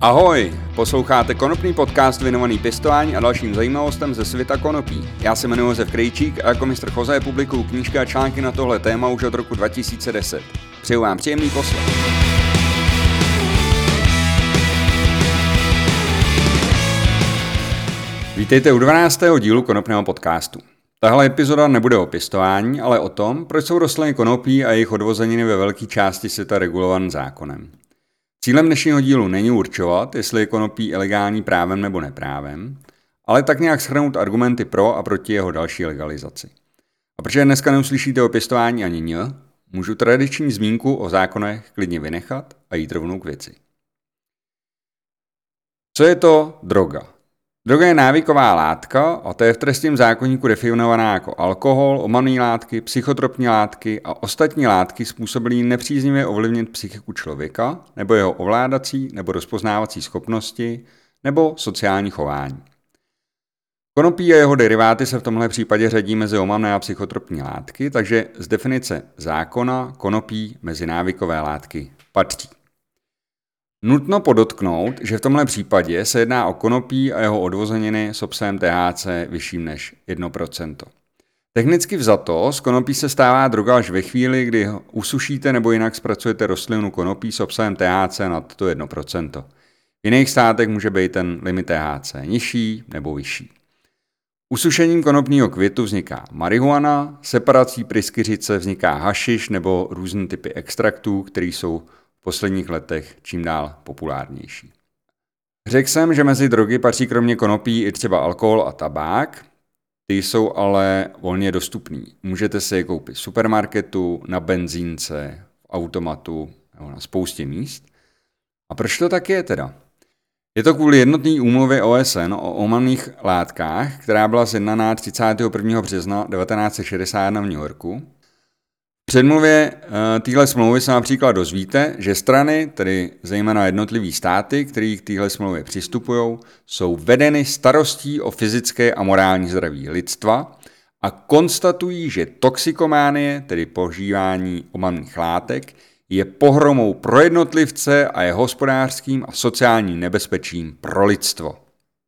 Ahoj, posloucháte konopný podcast věnovaný pěstování a dalším zajímavostem ze světa konopí. Já se jmenuji Josef Krejčík a jako mistr Choze publikuju knížky a články na tohle téma už od roku 2010. Přeju vám příjemný poslech. Vítejte u 12. dílu konopného podcastu. Tahle epizoda nebude o pěstování, ale o tom, proč jsou rostliny konopí a jejich odvozeniny ve velké části světa regulovan zákonem. Cílem dnešního dílu není určovat, jestli je konopí ilegální právem nebo neprávem, ale tak nějak shrnout argumenty pro a proti jeho další legalizaci. A protože dneska neuslyšíte o pěstování ani ně, můžu tradiční zmínku o zákonech klidně vynechat a jít rovnou k věci. Co je to droga? Droga je návyková látka a to je v trestním zákonníku definovaná jako alkohol, omamné látky, psychotropní látky a ostatní látky způsobilé nepříznivě ovlivnit psychiku člověka nebo jeho ovládací nebo rozpoznávací schopnosti nebo sociální chování. Konopí a jeho deriváty se v tomhle případě řadí mezi omamné a psychotropní látky, takže z definice zákona konopí mezi návykové látky patří. Nutno podotknout, že v tomhle případě se jedná o konopí a jeho odvozeniny s obsahem THC vyšším než 1%. Technicky vzato z konopí se stává droga až ve chvíli, kdy usušíte nebo jinak zpracujete rostlinu konopí s obsahem THC nad to 1%. V jiných státech může být ten limit THC nižší nebo vyšší. Usušením konopního květu vzniká marihuana, separací pryskyřice vzniká hašiš nebo různé typy extraktů, které jsou posledních letech čím dál populárnější. Řekl jsem, že mezi drogy patří kromě konopí i třeba alkohol a tabák. Ty jsou ale volně dostupný. Můžete si je koupit v supermarketu, na benzínce, v automatu nebo na spoustě míst. A proč to tak je teda? Je to kvůli jednotné úmluvě OSN o omamných látkách, která byla zjednaná 31. března 1961 v New Yorku předmluvě uh, téhle smlouvy se například dozvíte, že strany, tedy zejména jednotlivý státy, které k téhle smlouvě přistupují, jsou vedeny starostí o fyzické a morální zdraví lidstva a konstatují, že toxikománie, tedy požívání omamných látek, je pohromou pro jednotlivce a je hospodářským a sociálním nebezpečím pro lidstvo.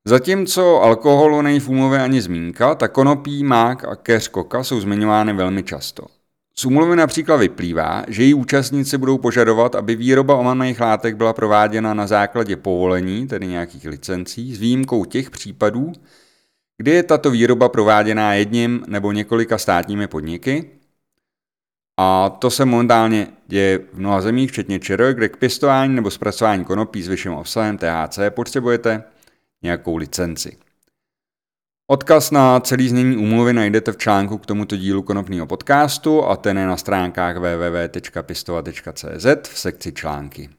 Zatímco alkoholu není v úmluvě ani zmínka, tak konopí, mák a keř koka jsou zmiňovány velmi často. Z úmluvy například vyplývá, že její účastníci budou požadovat, aby výroba omamných látek byla prováděna na základě povolení, tedy nějakých licencí, s výjimkou těch případů, kdy je tato výroba prováděná jedním nebo několika státními podniky. A to se momentálně děje v mnoha zemích, včetně ČR, kde k pěstování nebo zpracování konopí s vyšším obsahem THC potřebujete nějakou licenci. Odkaz na celý znění úmluvy najdete v článku k tomuto dílu konopního podcastu a ten je na stránkách www.pistova.cz v sekci články.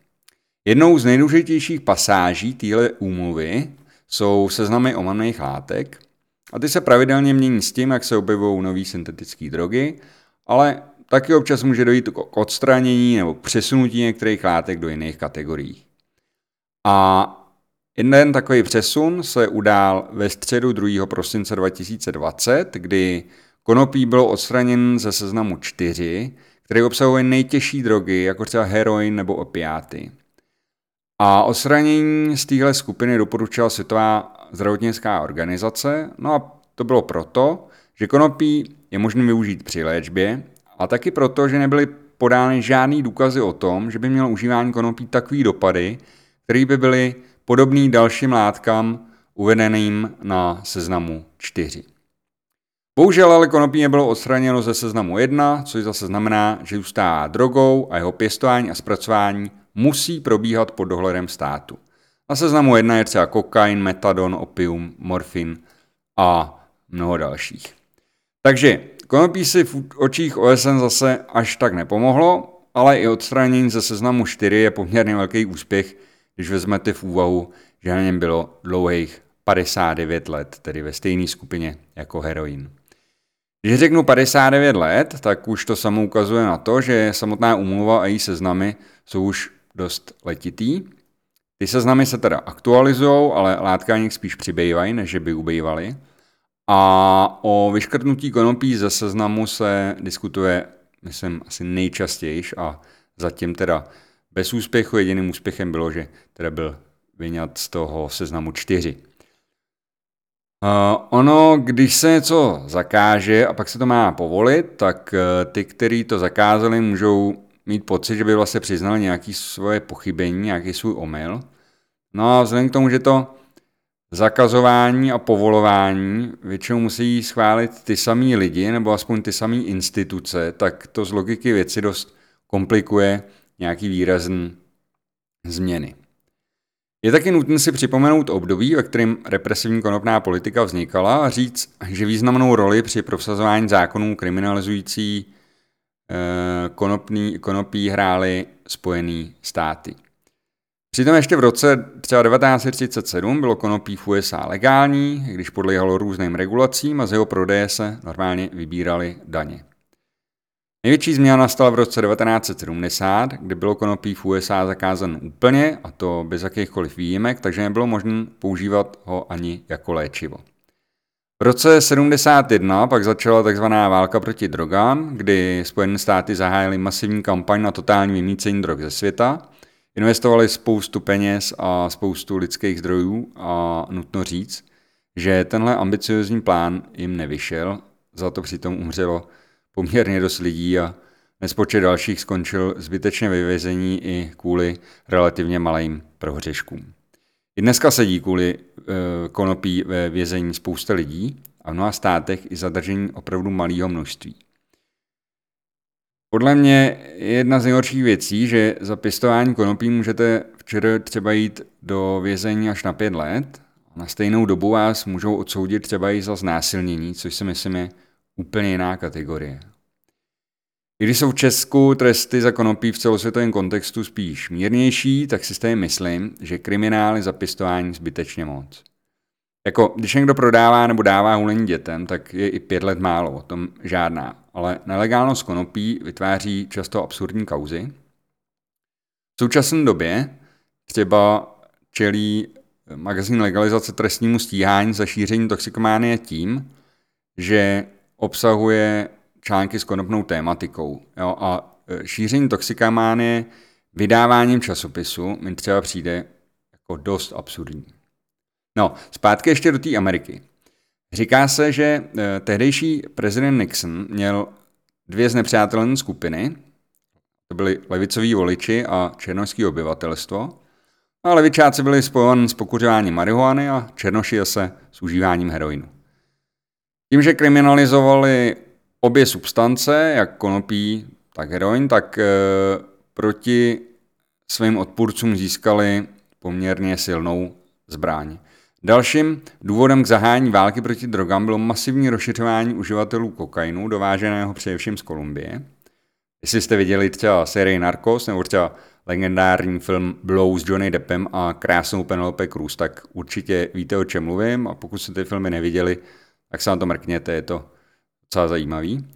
Jednou z nejdůležitějších pasáží téhle úmluvy jsou seznamy omamných látek a ty se pravidelně mění s tím, jak se objevují nové syntetické drogy, ale taky občas může dojít k odstranění nebo přesunutí některých látek do jiných kategorií. A Jeden takový přesun se udál ve středu 2. prosince 2020, kdy konopí bylo odstraněn ze seznamu 4, který obsahuje nejtěžší drogy, jako třeba heroin nebo opiáty. A odstranění z téhle skupiny doporučila Světová zdravotnická organizace, no a to bylo proto, že konopí je možné využít při léčbě, a taky proto, že nebyly podány žádný důkazy o tom, že by mělo užívání konopí takový dopady, které by byly podobný dalším látkám uvedeným na seznamu 4. Bohužel ale konopí nebylo odstraněno ze seznamu 1, což zase znamená, že zůstává drogou a jeho pěstování a zpracování musí probíhat pod dohledem státu. Na seznamu 1 je třeba kokain, metadon, opium, morfin a mnoho dalších. Takže konopí si v očích OSN zase až tak nepomohlo, ale i odstranění ze seznamu 4 je poměrně velký úspěch, když vezmete v úvahu, že na něm bylo dlouhých 59 let, tedy ve stejné skupině jako heroin. Když řeknu 59 let, tak už to samo ukazuje na to, že samotná umluva a její seznamy jsou už dost letitý. Ty seznamy se teda aktualizují, ale látka nich spíš přibývají, než by ubývaly. A o vyškrtnutí konopí ze seznamu se diskutuje, myslím, asi nejčastěji a zatím teda bez úspěchu. Jediným úspěchem bylo, že teda byl vyňat z toho seznamu čtyři. Uh, ono, když se něco zakáže a pak se to má povolit, tak uh, ty, kteří to zakázali, můžou mít pocit, že by vlastně přiznali nějaké svoje pochybení, nějaký svůj omyl. No a vzhledem k tomu, že to zakazování a povolování většinou musí schválit ty samý lidi nebo aspoň ty samé instituce, tak to z logiky věci dost komplikuje nějaký výrazný změny. Je taky nutné si připomenout období, ve kterém represivní konopná politika vznikala a říct, že významnou roli při prosazování zákonů kriminalizující eh, konopný, konopí hrály Spojené státy. Přitom ještě v roce třeba 1937 bylo konopí v USA legální, když podléhalo různým regulacím a z jeho prodeje se normálně vybíraly daně. Největší změna nastala v roce 1970, kdy bylo konopí v USA zakázan úplně, a to bez jakýchkoliv výjimek, takže nebylo možné používat ho ani jako léčivo. V roce 71 pak začala tzv. válka proti drogám, kdy Spojené státy zahájily masivní kampaň na totální vymícení drog ze světa. Investovali spoustu peněz a spoustu lidských zdrojů a nutno říct, že tenhle ambiciozní plán jim nevyšel, za to přitom umřelo poměrně dost lidí a nespočet dalších skončil zbytečně ve vězení i kvůli relativně malým prohřeškům. I dneska sedí kvůli e, konopí ve vězení spousta lidí a v mnoha státech i zadržení opravdu malého množství. Podle mě je jedna z nejhorších věcí, že za pěstování konopí můžete včera třeba jít do vězení až na pět let na stejnou dobu vás můžou odsoudit třeba i za znásilnění, což si myslím je úplně jiná kategorie. I když jsou v Česku tresty za konopí v celosvětovém kontextu spíš mírnější, tak si stejně myslím, že kriminály za pěstování zbytečně moc. Jako, když někdo prodává nebo dává hulení dětem, tak je i pět let málo, o tom žádná. Ale nelegálnost konopí vytváří často absurdní kauzy. V současné době třeba čelí magazín legalizace trestnímu stíhání za šíření toxikománie tím, že obsahuje články s konopnou tématikou. Jo? A e, šíření toxikománie vydáváním časopisu mi třeba přijde jako dost absurdní. No, zpátky ještě do té Ameriky. Říká se, že e, tehdejší prezident Nixon měl dvě znepřátelné skupiny, to byly levicoví voliči a černošské obyvatelstvo, a levičáci byli spojovaní s pokuřováním marihuany a černoši se s užíváním heroinu. Tím, že kriminalizovali obě substance, jak konopí, tak heroin, tak e, proti svým odpůrcům získali poměrně silnou zbraň. Dalším důvodem k zahání války proti drogám bylo masivní rozšiřování uživatelů kokainu, dováženého především z Kolumbie. Jestli jste viděli třeba sérii Narcos nebo třeba legendární film Blow s Johnny Deppem a krásnou Penelope Cruz, tak určitě víte, o čem mluvím a pokud jste ty filmy neviděli, tak se na to mrkněte, je to docela zajímavý.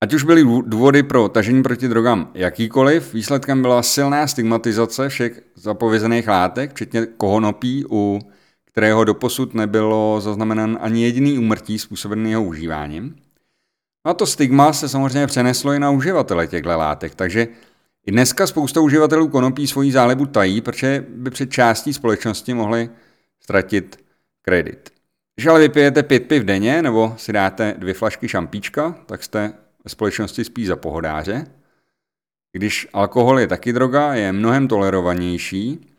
Ať už byly důvody pro tažení proti drogám jakýkoliv, výsledkem byla silná stigmatizace všech zapovězených látek, včetně kohonopí, u kterého doposud nebylo zaznamenán ani jediný úmrtí způsobený jeho užíváním. No a to stigma se samozřejmě přeneslo i na uživatele těchto látek, takže i dneska spousta uživatelů konopí svoji zálibu tají, protože by před částí společnosti mohli ztratit kredit. Když ale vypijete pět piv denně nebo si dáte dvě flašky šampíčka, tak jste ve společnosti spíš za pohodáře. Když alkohol je taky droga, je mnohem tolerovanější,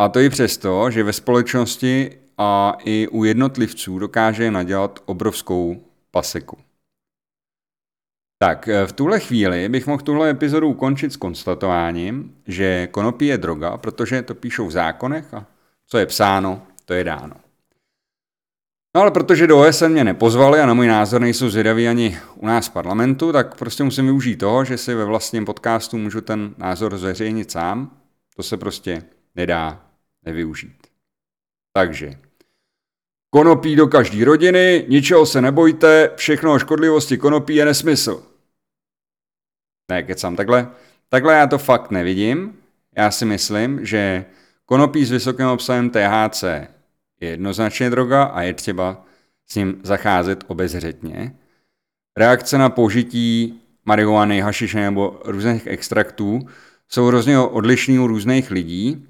a to i přesto, že ve společnosti a i u jednotlivců dokáže nadělat obrovskou paseku. Tak, v tuhle chvíli bych mohl tuhle epizodu ukončit s konstatováním, že konopí je droga, protože to píšou v zákonech a co je psáno, to je dáno. No ale protože do OSN mě nepozvali a na můj názor nejsou zvědaví ani u nás v parlamentu, tak prostě musím využít toho, že si ve vlastním podcastu můžu ten názor zveřejnit sám. To se prostě nedá nevyužít. Takže konopí do každé rodiny, ničeho se nebojte, všechno o škodlivosti konopí je nesmysl. Ne, kecám, takhle, takhle já to fakt nevidím. Já si myslím, že konopí s vysokým obsahem THC je jednoznačně droga a je třeba s ním zacházet obezřetně. Reakce na použití marihuany, hašiše nebo různých extraktů jsou hrozně odlišný u různých lidí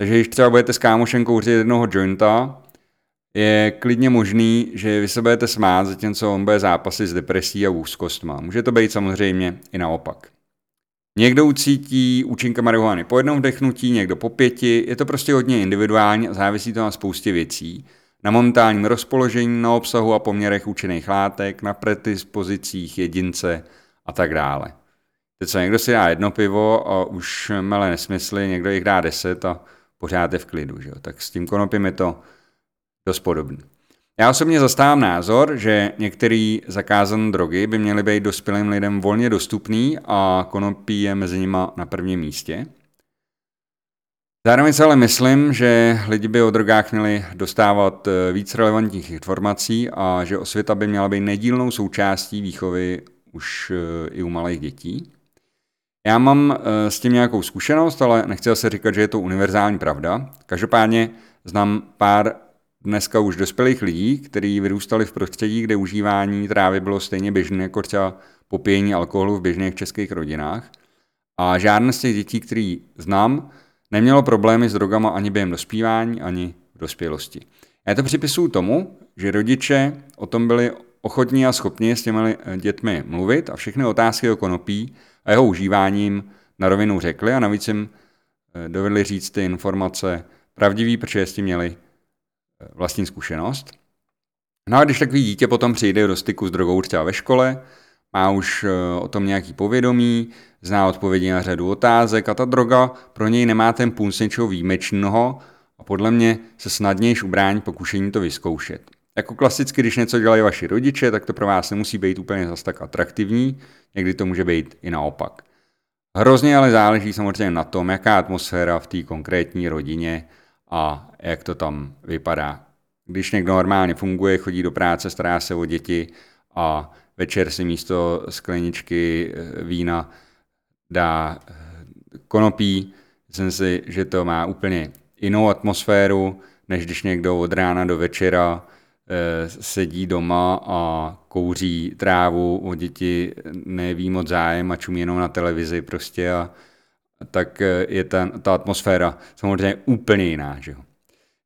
Takže když třeba budete s kámošem kouřit jednoho jointa, je klidně možný, že vy se budete smát, zatímco on bude zápasit s depresí a úzkostma. Může to být samozřejmě i naopak. Někdo ucítí účinka marihuany po jednom vdechnutí, někdo po pěti, je to prostě hodně individuální a závisí to na spoustě věcí. Na momentálním rozpoložení, na obsahu a poměrech účinných látek, na predispozicích jedince a tak dále. Teď co, někdo si dá jedno pivo a už mele nesmysly, někdo jich dá deset a pořád je v klidu. Že? Tak s tím konopím je to dost podobný. Já osobně zastávám názor, že některé zakázané drogy by měly být dospělým lidem volně dostupný a konopí je mezi nimi na prvním místě. Zároveň si ale myslím, že lidi by o drogách měli dostávat eh, víc relevantních informací a že osvěta by měla být nedílnou součástí výchovy už eh, i u malých dětí. Já mám eh, s tím nějakou zkušenost, ale nechci se říkat, že je to univerzální pravda. Každopádně znám pár dneska už dospělých lidí, kteří vyrůstali v prostředí, kde užívání trávy bylo stejně běžné jako třeba popíjení alkoholu v běžných českých rodinách. A žádné z těch dětí, který znám, nemělo problémy s drogama ani během dospívání, ani v dospělosti. Já to připisuju tomu, že rodiče o tom byli ochotní a schopni s těmi dětmi mluvit a všechny otázky o konopí a jeho užíváním na rovinu řekli a navíc jim eh, dovedli říct ty informace pravdivý, protože s tím měli eh, vlastní zkušenost. No a když takový dítě potom přijde do styku s drogou třeba ve škole, má už eh, o tom nějaký povědomí, zná odpovědi na řadu otázek a ta droga pro něj nemá ten punc něčeho výjimečného a podle mě se snadnějš ubrání pokušení to vyzkoušet. Jako klasicky, když něco dělají vaši rodiče, tak to pro vás nemusí být úplně zase tak atraktivní, někdy to může být i naopak. Hrozně ale záleží samozřejmě na tom, jaká atmosféra v té konkrétní rodině a jak to tam vypadá. Když někdo normálně funguje, chodí do práce, stará se o děti a večer si místo skleničky eh, vína dá eh, konopí, myslím si, že to má úplně jinou atmosféru, než když někdo od rána do večera Eh, sedí doma a kouří trávu, o děti neví moc zájem a čumí jenom na televizi prostě a tak eh, je ta, ta atmosféra samozřejmě úplně jiná. Že.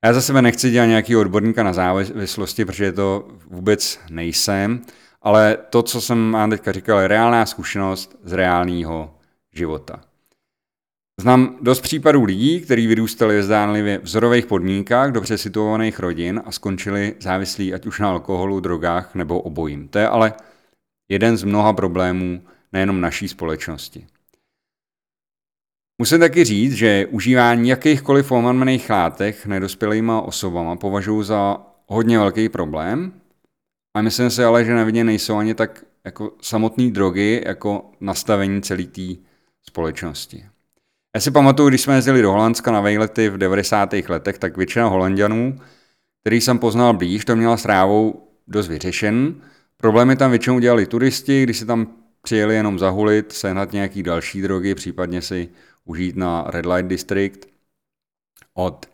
Já za sebe nechci dělat nějaký odborníka na závislosti, protože to vůbec nejsem, ale to, co jsem vám teďka říkal, je reálná zkušenost z reálného života. Znám dost případů lidí, kteří vyrůstali ve zdánlivě vzorových podmínkách dobře situovaných rodin a skončili závislí ať už na alkoholu, drogách nebo obojím. To je ale jeden z mnoha problémů nejenom naší společnosti. Musím taky říct, že užívání jakýchkoliv omamných látek nedospělýma osobama považuji za hodně velký problém a myslím si ale, že na vině nejsou ani tak jako samotné drogy, jako nastavení celé té společnosti. Já si pamatuju, když jsme jezdili do Holandska na vejlety v 90. letech, tak většina Holandianů, který jsem poznal blíž, to měla s trávou dost vyřešen. Problémy tam většinou dělali turisti, když si tam přijeli jenom zahulit, sehnat nějaký další drogy, případně si užít na Red Light District. Od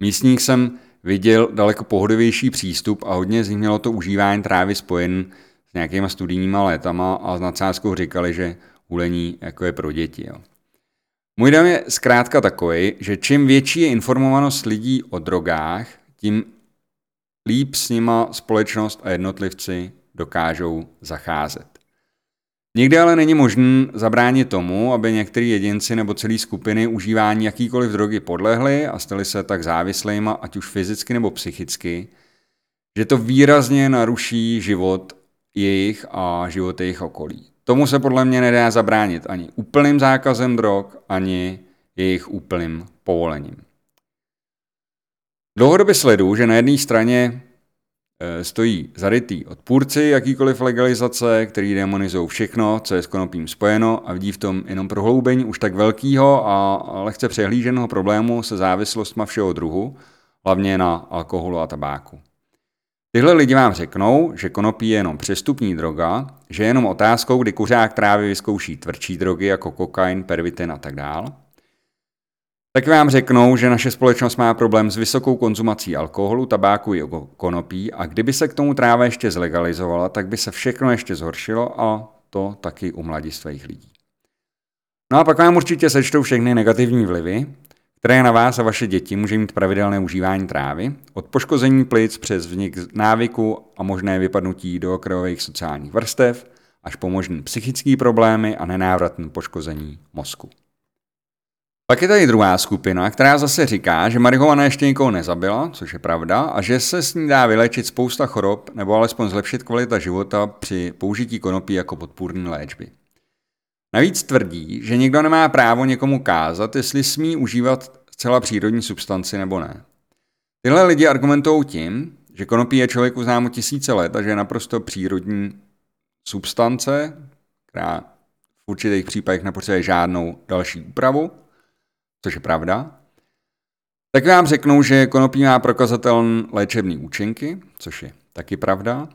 místních jsem viděl daleko pohodivější přístup a hodně z nich mělo to užívání trávy spojen s nějakýma studijníma létama a s nadsázkou říkali, že hulení jako je pro děti. Jo. Můj dom je zkrátka takový, že čím větší je informovanost lidí o drogách, tím líp s nima společnost a jednotlivci dokážou zacházet. Nikdy ale není možné zabránit tomu, aby některý jedinci nebo celé skupiny užívání jakýkoliv drogy podlehly a stali se tak závislými, ať už fyzicky nebo psychicky, že to výrazně naruší život jejich a život jejich okolí. Tomu se podle mě nedá zabránit ani úplným zákazem drog, ani jejich úplným povolením. Dlouhodobě sleduju, že na jedné straně stojí zarytý odpůrci jakýkoliv legalizace, který demonizují všechno, co je s konopím spojeno a vidí v tom jenom prohloubení už tak velkého a lehce přehlíženého problému se závislostma všeho druhu, hlavně na alkoholu a tabáku. Tyhle lidi vám řeknou, že konopí je jenom přestupní droga, že je jenom otázkou, kdy kuřák trávy vyzkouší tvrdší drogy jako kokain, pervitin a tak dál. Tak vám řeknou, že naše společnost má problém s vysokou konzumací alkoholu, tabáku i konopí a kdyby se k tomu tráva ještě zlegalizovala, tak by se všechno ještě zhoršilo a to taky u mladistvých lidí. No a pak vám určitě sečtou všechny negativní vlivy, které na vás a vaše děti může mít pravidelné užívání trávy, od poškození plic přes vznik návyku a možné vypadnutí do okrajových sociálních vrstev, až po možný psychické problémy a nenávratné poškození mozku. Pak je tady druhá skupina, která zase říká, že marihuana ještě nikoho nezabila, což je pravda, a že se s ní dá vylečit spousta chorob nebo alespoň zlepšit kvalita života při použití konopí jako podpůrné léčby. Navíc tvrdí, že někdo nemá právo někomu kázat, jestli smí užívat zcela přírodní substanci nebo ne. Tyhle lidi argumentují tím, že konopí je člověku známo tisíce let a že je naprosto přírodní substance, která v určitých případech nepotřebuje žádnou další úpravu, což je pravda, tak vám řeknou, že konopí má prokazatelné léčebné účinky, což je taky pravda,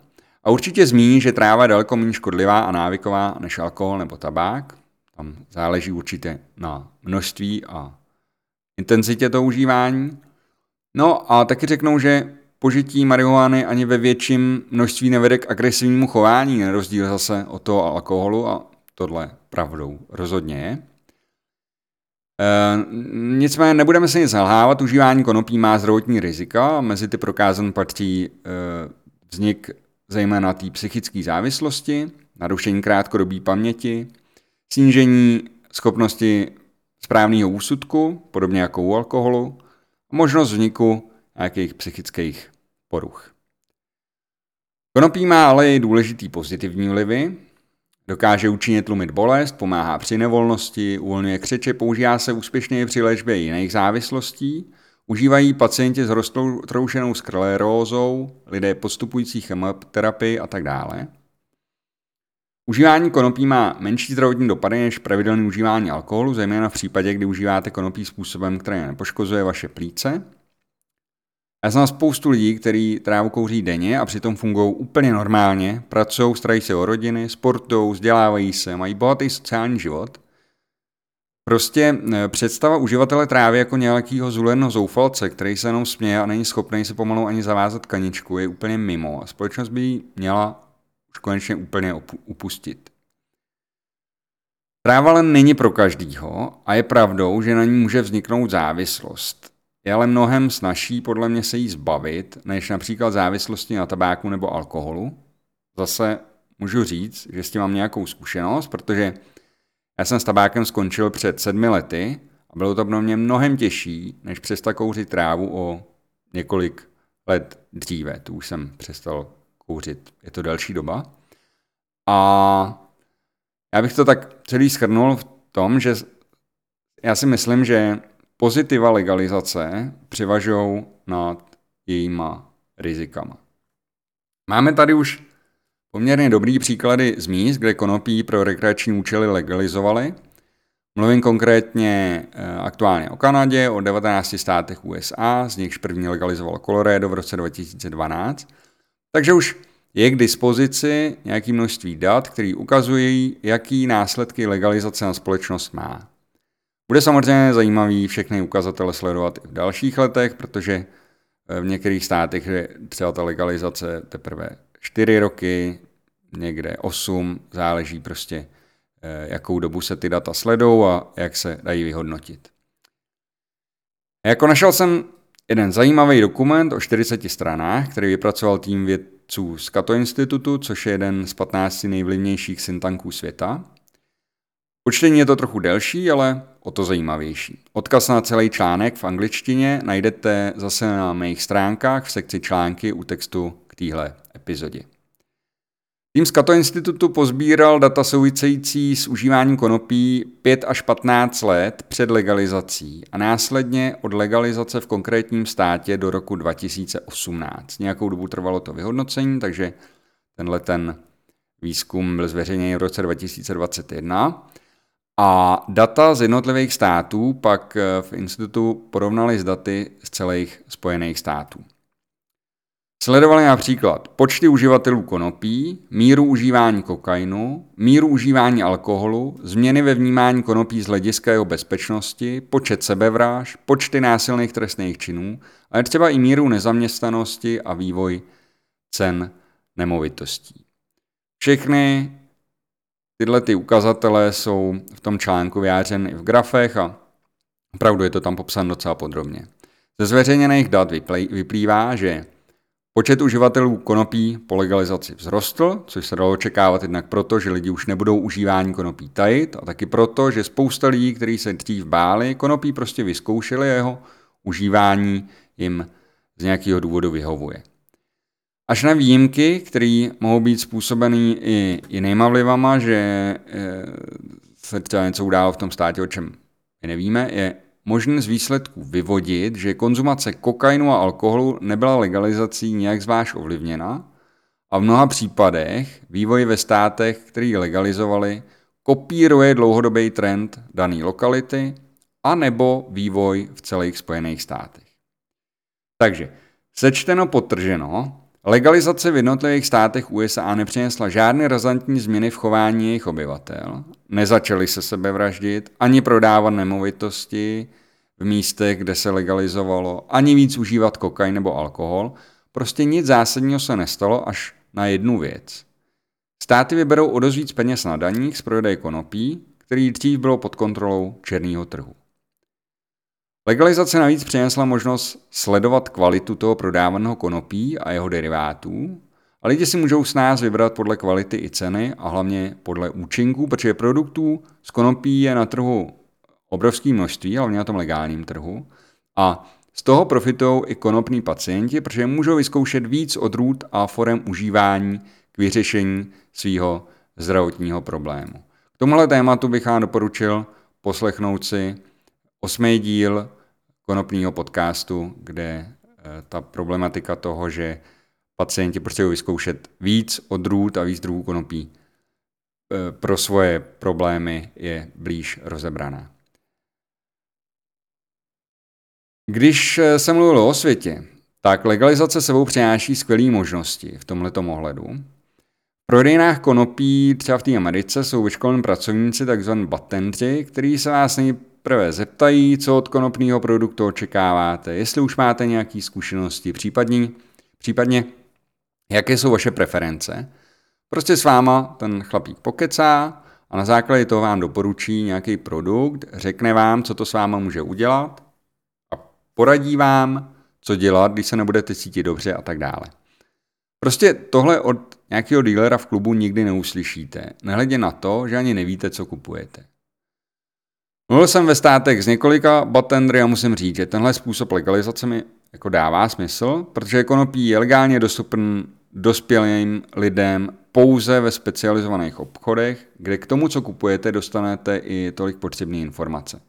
a určitě zmíní, že tráva je daleko méně škodlivá a návyková než alkohol nebo tabák. Tam záleží určitě na množství a intenzitě toho užívání. No a taky řeknou, že požití marihuany ani ve větším množství nevede k agresivnímu chování, na rozdíl zase od toho alkoholu a tohle pravdou rozhodně je. E, nicméně nebudeme se nic zalhávat, užívání konopí má zdravotní rizika, mezi ty prokázan patří e, vznik zejména té psychické závislosti, narušení krátkodobé paměti, snížení schopnosti správného úsudku, podobně jako u alkoholu, a možnost vzniku nějakých psychických poruch. Konopí má ale i důležitý pozitivní vlivy. Dokáže účinně tlumit bolest, pomáhá při nevolnosti, uvolňuje křeče, používá se úspěšně při léčbě jiných závislostí – Užívají pacienti s roztroušenou sklerózou, lidé postupující chemoterapii a tak dále. Užívání konopí má menší zdravotní dopady než pravidelné užívání alkoholu, zejména v případě, kdy užíváte konopí způsobem, který nepoškozuje vaše plíce. Já znám spoustu lidí, kteří trávu kouří denně a přitom fungují úplně normálně, pracují, starají se o rodiny, sportují, vzdělávají se, mají bohatý sociální život Prostě e, představa uživatele trávy jako nějakého zuleného zoufalce, který se jenom směje a není schopný se pomalu ani zavázat kaničku, je úplně mimo a společnost by ji měla už konečně úplně upustit. Tráva ale není pro každýho a je pravdou, že na ní může vzniknout závislost. Je ale mnohem snažší podle mě se jí zbavit, než například závislosti na tabáku nebo alkoholu. Zase můžu říct, že s tím mám nějakou zkušenost, protože já jsem s tabákem skončil před sedmi lety a bylo to pro mě mnohem těžší, než přestat kouřit trávu o několik let dříve. Tu už jsem přestal kouřit, je to další doba. A já bych to tak celý schrnul v tom, že já si myslím, že pozitiva legalizace převažují nad jejíma rizikama. Máme tady už Poměrně dobrý příklady z míst, kde konopí pro rekreační účely legalizovali. Mluvím konkrétně eh, aktuálně o Kanadě, o 19 státech USA, z nichž první legalizoval Colorado v roce 2012. Takže už je k dispozici nějaké množství dat, které ukazují, jaký následky legalizace na společnost má. Bude samozřejmě zajímavý všechny ukazatele sledovat i v dalších letech, protože eh, v některých státech je třeba ta legalizace teprve 4 roky, někde 8, záleží prostě, eh, jakou dobu se ty data sledou a jak se dají vyhodnotit. Jako našel jsem jeden zajímavý dokument o 40 stranách, který vypracoval tým vědců z Kato institutu, což je jeden z 15 nejvlivnějších syntanků světa. Počtení je to trochu delší, ale o to zajímavější. Odkaz na celý článek v angličtině najdete zase na mých stránkách v sekci články u textu k téhle epizodě. Tým z Kato institutu pozbíral data související s užíváním konopí 5 až 15 let před legalizací a následně od legalizace v konkrétním státě do roku 2018. Nějakou dobu trvalo to vyhodnocení, takže tenhle ten výzkum byl zveřejněn v roce 2021. A data z jednotlivých států pak v institutu porovnali s daty z celých Spojených států. Sledovali například počty uživatelů konopí, míru užívání kokainu, míru užívání alkoholu, změny ve vnímání konopí z hlediska jeho bezpečnosti, počet sebevráž, počty násilných trestných činů, ale třeba i míru nezaměstnanosti a vývoj cen nemovitostí. Všechny tyhle ty ukazatele jsou v tom článku vyjádřeny i v grafech a Opravdu je to tam popsáno docela podrobně. Ze zveřejněných dat vyplývá, že počet uživatelů konopí po legalizaci vzrostl, což se dalo očekávat jednak proto, že lidi už nebudou užívání konopí tajit a taky proto, že spousta lidí, kteří se dřív báli, konopí prostě vyzkoušeli jeho užívání jim z nějakého důvodu vyhovuje. Až na výjimky, které mohou být způsobený i jinýma vlivama, že eh, se třeba něco událo v tom státě, o čem my nevíme, je možné z výsledků vyvodit, že konzumace kokainu a alkoholu nebyla legalizací nějak zvlášť ovlivněna a v mnoha případech vývoj ve státech, který legalizovali, kopíruje dlouhodobý trend dané lokality a nebo vývoj v celých Spojených státech. Takže, sečteno potrženo, Legalizace v jednotlivých státech USA nepřinesla žádné razantní změny v chování jejich obyvatel, nezačali se sebevraždit, ani prodávat nemovitosti v místech, kde se legalizovalo, ani víc užívat kokain nebo alkohol, prostě nic zásadního se nestalo až na jednu věc. Státy vyberou o dost víc peněz na daních z prodeje konopí, který dřív bylo pod kontrolou černého trhu. Legalizace navíc přinesla možnost sledovat kvalitu toho prodávaného konopí a jeho derivátů a lidi si můžou s nás vybrat podle kvality i ceny a hlavně podle účinků, protože produktů z konopí je na trhu obrovské množství, hlavně na tom legálním trhu a z toho profitují i konopní pacienti, protože můžou vyzkoušet víc odrůd a forem užívání k vyřešení svého zdravotního problému. K tomuhle tématu bych vám doporučil poslechnout si osmý díl konopního podcastu, kde eh, ta problematika toho, že pacienti potřebují vyzkoušet víc odrůd a víc druhů konopí eh, pro svoje problémy je blíž rozebraná. Když eh, se mluvilo o světě, tak legalizace sebou přináší skvělé možnosti v tomto ohledu. Prodejnách konopí třeba v té Americe jsou vyškolení pracovníci, takzvaní batentři, kteří se vás nejprve zeptají, co od konopného produktu očekáváte, jestli už máte nějaké zkušenosti, případně, případně jaké jsou vaše preference. Prostě s váma ten chlapík pokecá a na základě toho vám doporučí nějaký produkt, řekne vám, co to s váma může udělat a poradí vám, co dělat, když se nebudete cítit dobře a tak dále. Prostě tohle od nějakého dílera v klubu nikdy neuslyšíte, nehledě na to, že ani nevíte, co kupujete. Mluvil jsem ve státech s několika batendry a musím říct, že tenhle způsob legalizace mi jako dává smysl, protože konopí je legálně dostupný dospělým lidem pouze ve specializovaných obchodech, kde k tomu, co kupujete, dostanete i tolik potřebné informace.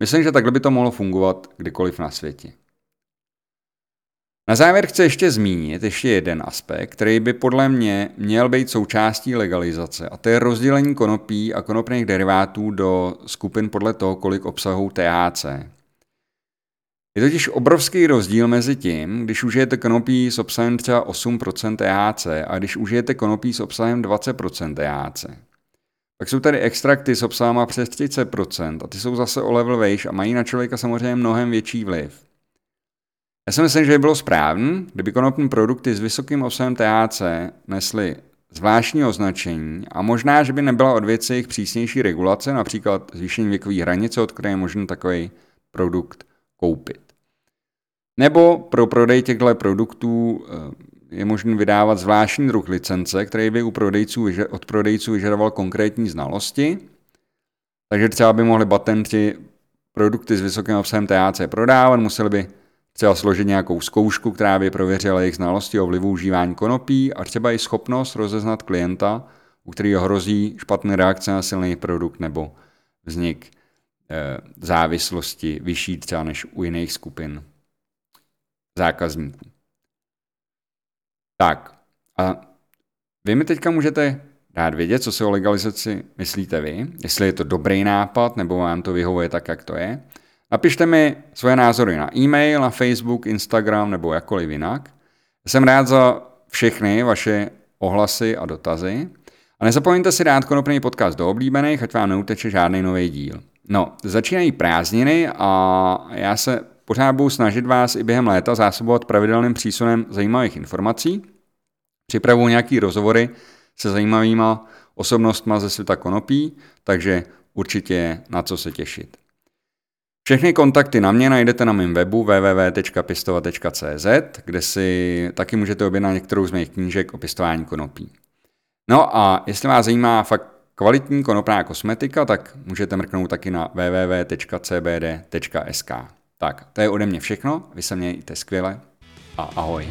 Myslím, že takhle by to mohlo fungovat kdykoliv na světě. Na závěr chci ještě zmínit ještě jeden aspekt, který by podle mě měl být součástí legalizace, a to je rozdělení konopí a konopných derivátů do skupin podle toho, kolik obsahují THC. Je totiž obrovský rozdíl mezi tím, když užijete konopí s obsahem třeba 8% THC a když užijete konopí s obsahem 20% THC. Pak jsou tady extrakty s obsahem přes 30% a ty jsou zase o level vejš a mají na člověka samozřejmě mnohem větší vliv. Já si myslím, že by bylo správné, kdyby konopní produkty s vysokým obsahem THC nesly zvláštní označení a možná, že by nebyla od věci jejich přísnější regulace, například zvýšení věkové hranice, od které je možné takový produkt koupit. Nebo pro prodej těchto produktů eh, je možné vydávat zvláštní druh licence, který by u prodejců, od prodejců vyžadoval konkrétní znalosti. Takže třeba by mohli batenti produkty s vysokým obsahem THC prodávat, museli by třeba složit nějakou zkoušku, která by prověřila jejich znalosti o vlivu užívání konopí a třeba i schopnost rozeznat klienta, u kterého hrozí špatné reakce na silný produkt nebo vznik e, závislosti vyšší třeba než u jiných skupin zákazníků. Tak, a vy mi teďka můžete dát vědět, co si o legalizaci myslíte vy, jestli je to dobrý nápad, nebo vám to vyhovuje tak, jak to je. Napište mi svoje názory na e-mail, na Facebook, Instagram nebo jakkoliv jinak. Jsem rád za všechny vaše ohlasy a dotazy. A nezapomeňte si dát konopný podcast do oblíbených, ať vám neuteče žádný nový díl. No, začínají prázdniny a já se pořád budu snažit vás i během léta zásobovat pravidelným přísunem zajímavých informací. Připravuju nějaký rozhovory se zajímavýma osobnostma ze světa konopí, takže určitě na co se těšit. Všechny kontakty na mě najdete na mém webu www.pistova.cz, kde si taky můžete objednat některou z mých knížek o pěstování konopí. No a jestli vás zajímá fakt kvalitní konopná kosmetika, tak můžete mrknout taky na www.cbd.sk. Tak, to je ode mě všechno, vy se mějte skvěle a ahoj.